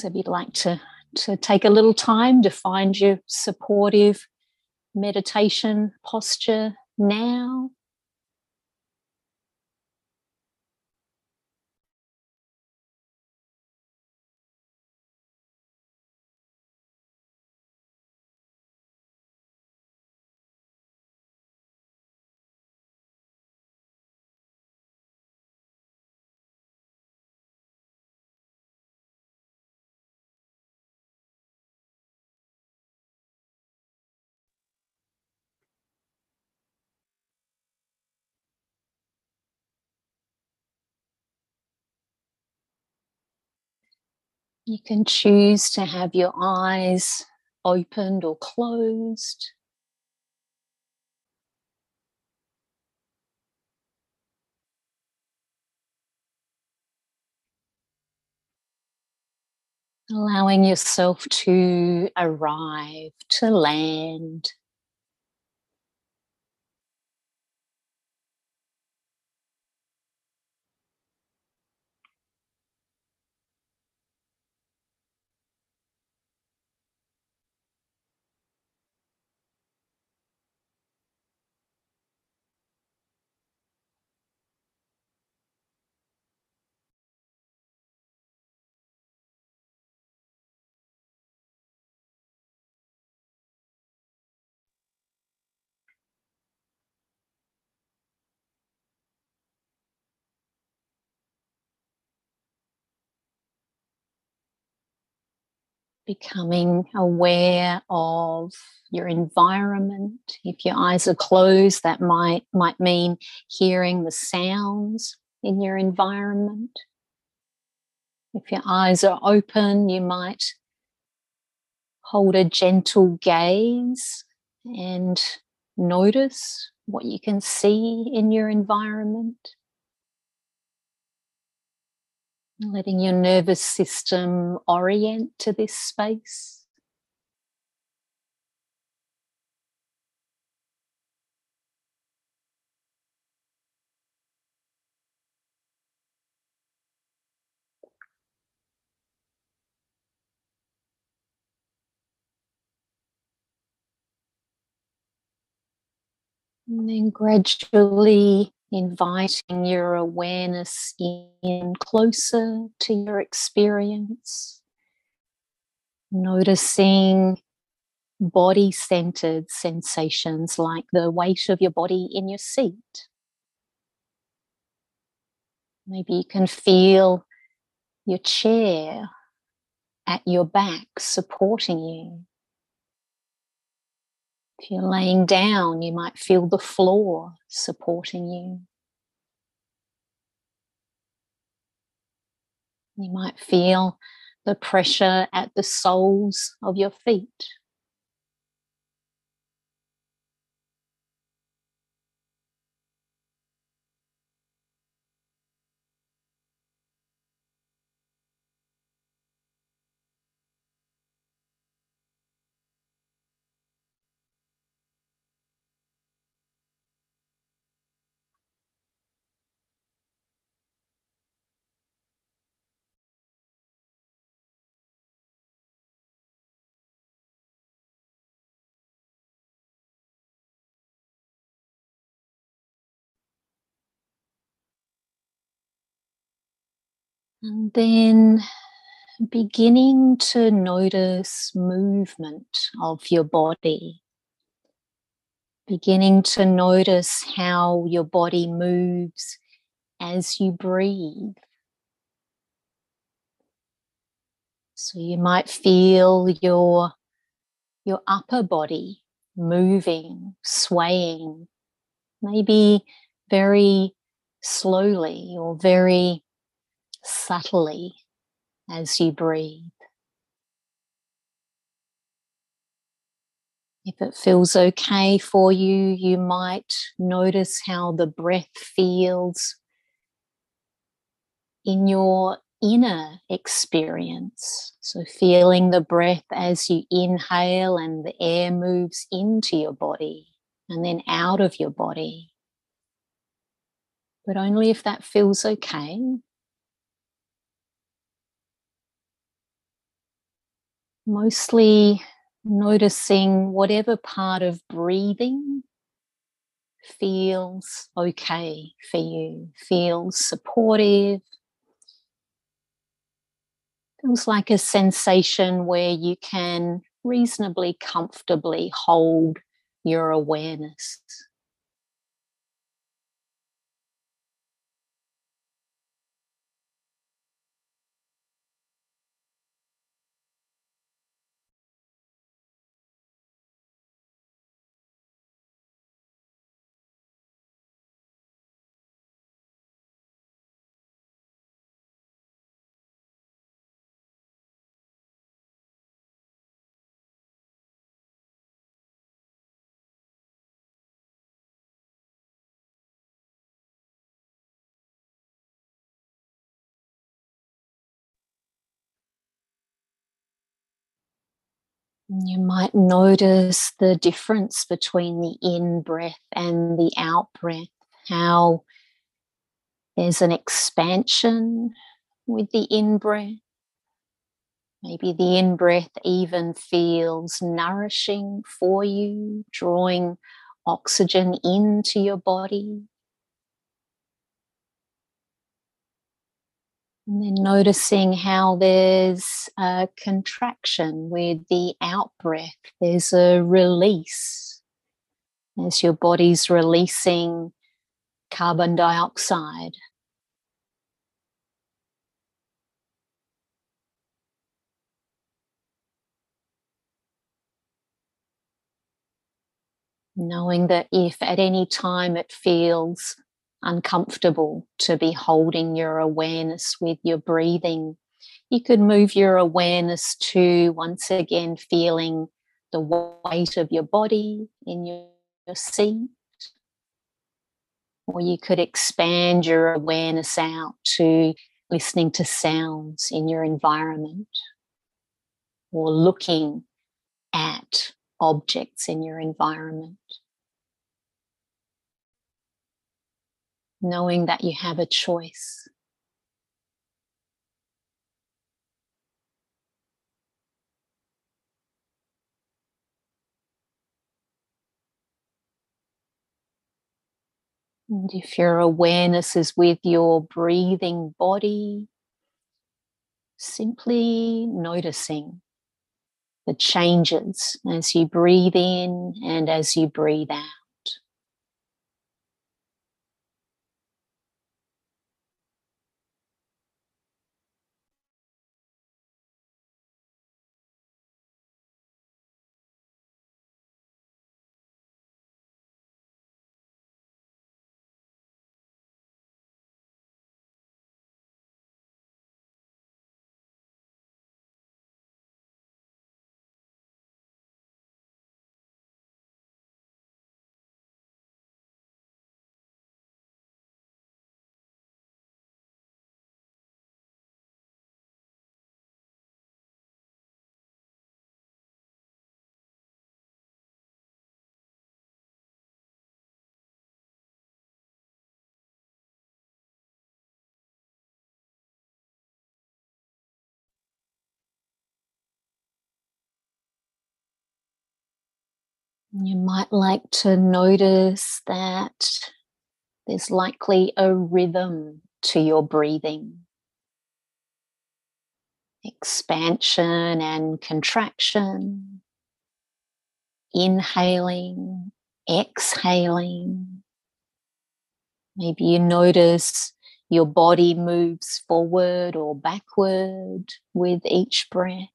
So if you'd like to, to take a little time to find your supportive meditation posture now, You can choose to have your eyes opened or closed. Allowing yourself to arrive, to land. Becoming aware of your environment. If your eyes are closed, that might, might mean hearing the sounds in your environment. If your eyes are open, you might hold a gentle gaze and notice what you can see in your environment. Letting your nervous system orient to this space. And then gradually inviting your awareness in closer to your experience, noticing body centered sensations like the weight of your body in your seat. Maybe you can feel your chair at your back supporting you. If you're laying down, you might feel the floor supporting you. You might feel the pressure at the soles of your feet. And then beginning to notice movement of your body. Beginning to notice how your body moves as you breathe. So you might feel your, your upper body moving, swaying, maybe very slowly or very subtly as you breathe. If it feels okay for you, you might notice how the breath feels in your inner experience. So, feeling the breath as you inhale and the air moves into your body and then out of your body. But only if that feels okay. Mostly noticing whatever part of breathing feels okay for you, feels supportive, feels like a sensation where you can reasonably comfortably hold your awareness. You might notice the difference between the in breath and the out breath, how there's an expansion with the in breath. Maybe the in breath even feels nourishing for you, drawing oxygen into your body. And then noticing how there's a contraction with the out breath, there's a release as your body's releasing carbon dioxide. Knowing that if at any time it feels uncomfortable to be holding your awareness with your breathing, you could move your awareness to once again feeling the weight of your body in your, your seat. Or you could expand your awareness out to listening to sounds in your environment or looking at objects in your environment. Knowing that you have a choice. And if your awareness is with your breathing body, simply noticing the changes as you breathe in and as you breathe out. You might like to notice that there's likely a rhythm to your breathing. Expansion and contraction, inhaling, exhaling. Maybe you notice your body moves forward or backward with each breath.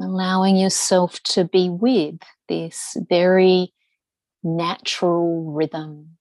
Allowing yourself to be with this very natural rhythm.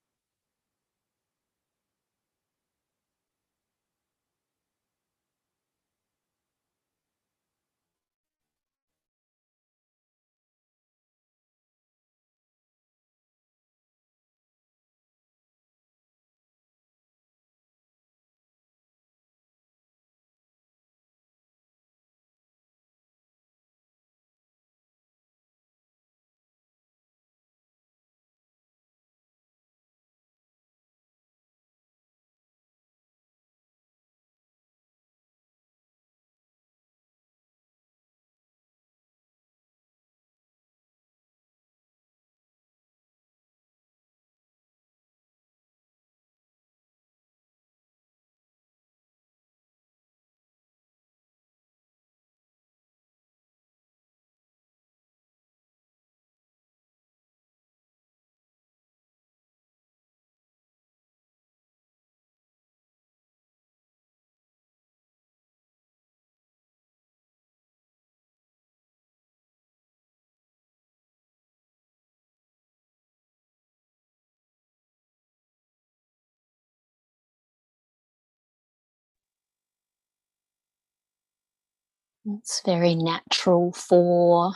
It's very natural for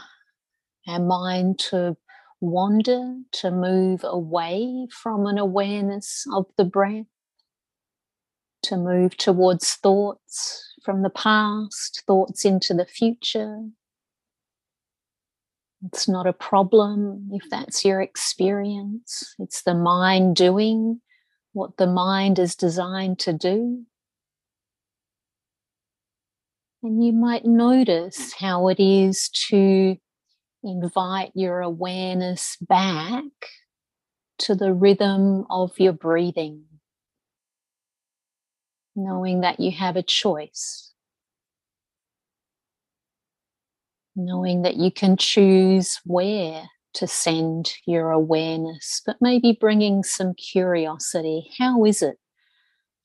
our mind to wander, to move away from an awareness of the breath, to move towards thoughts from the past, thoughts into the future. It's not a problem if that's your experience. It's the mind doing what the mind is designed to do. And you might notice how it is to invite your awareness back to the rhythm of your breathing, knowing that you have a choice, knowing that you can choose where to send your awareness, but maybe bringing some curiosity. How is it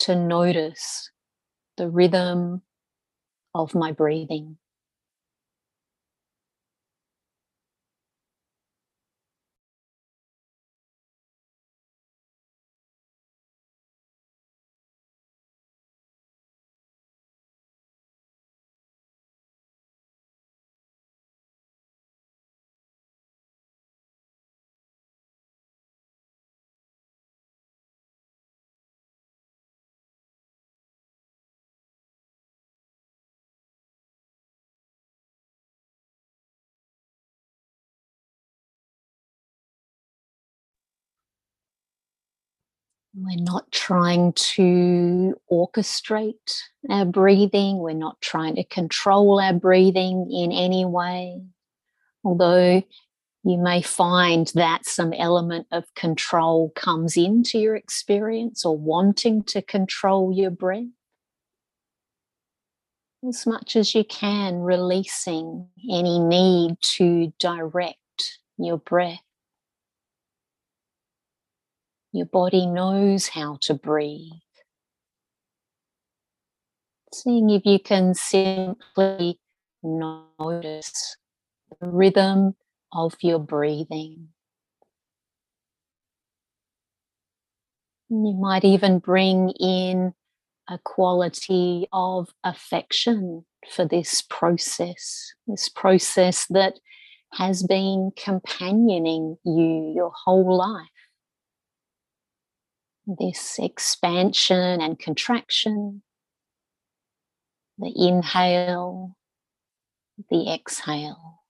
to notice the rhythm of my breathing. We're not trying to orchestrate our breathing. We're not trying to control our breathing in any way. Although you may find that some element of control comes into your experience or wanting to control your breath. As much as you can, releasing any need to direct your breath. Your body knows how to breathe. Seeing if you can simply notice the rhythm of your breathing. You might even bring in a quality of affection for this process, this process that has been companioning you your whole life this expansion and contraction, the inhale, the exhale.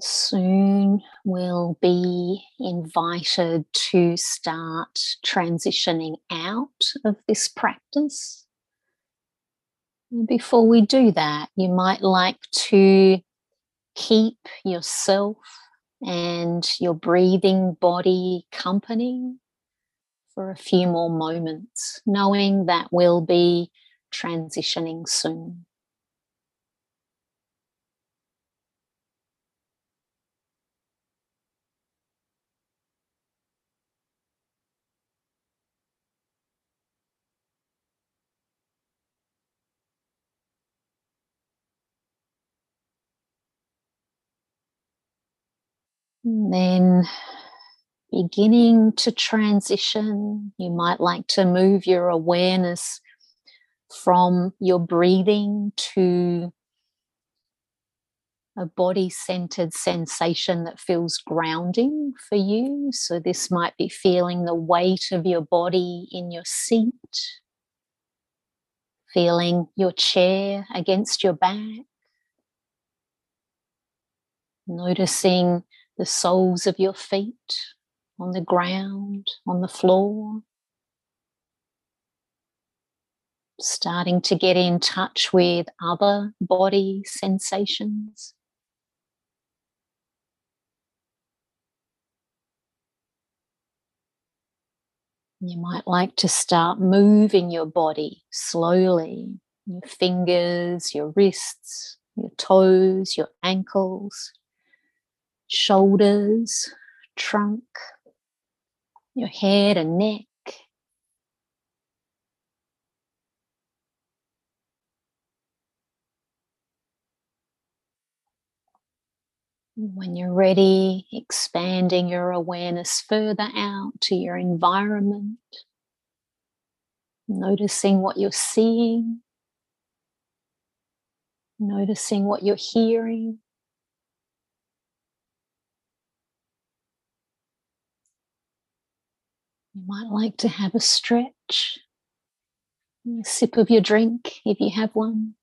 Soon we'll be invited to start transitioning out of this practice. Before we do that, you might like to keep yourself and your breathing body company for a few more moments, knowing that we'll be transitioning soon. And then beginning to transition, you might like to move your awareness from your breathing to a body centered sensation that feels grounding for you. So, this might be feeling the weight of your body in your seat, Feeling your chair against your back. Noticing the soles of your feet on the ground, on the floor. Starting to get in touch with other body sensations. You might like to start moving your body slowly, your fingers, your wrists, your toes, your ankles, shoulders, trunk, your head and neck. When you're ready, expanding your awareness further out to your environment, noticing what you're seeing, noticing what you're hearing. Might like to have a stretch, a sip of your drink if you have one.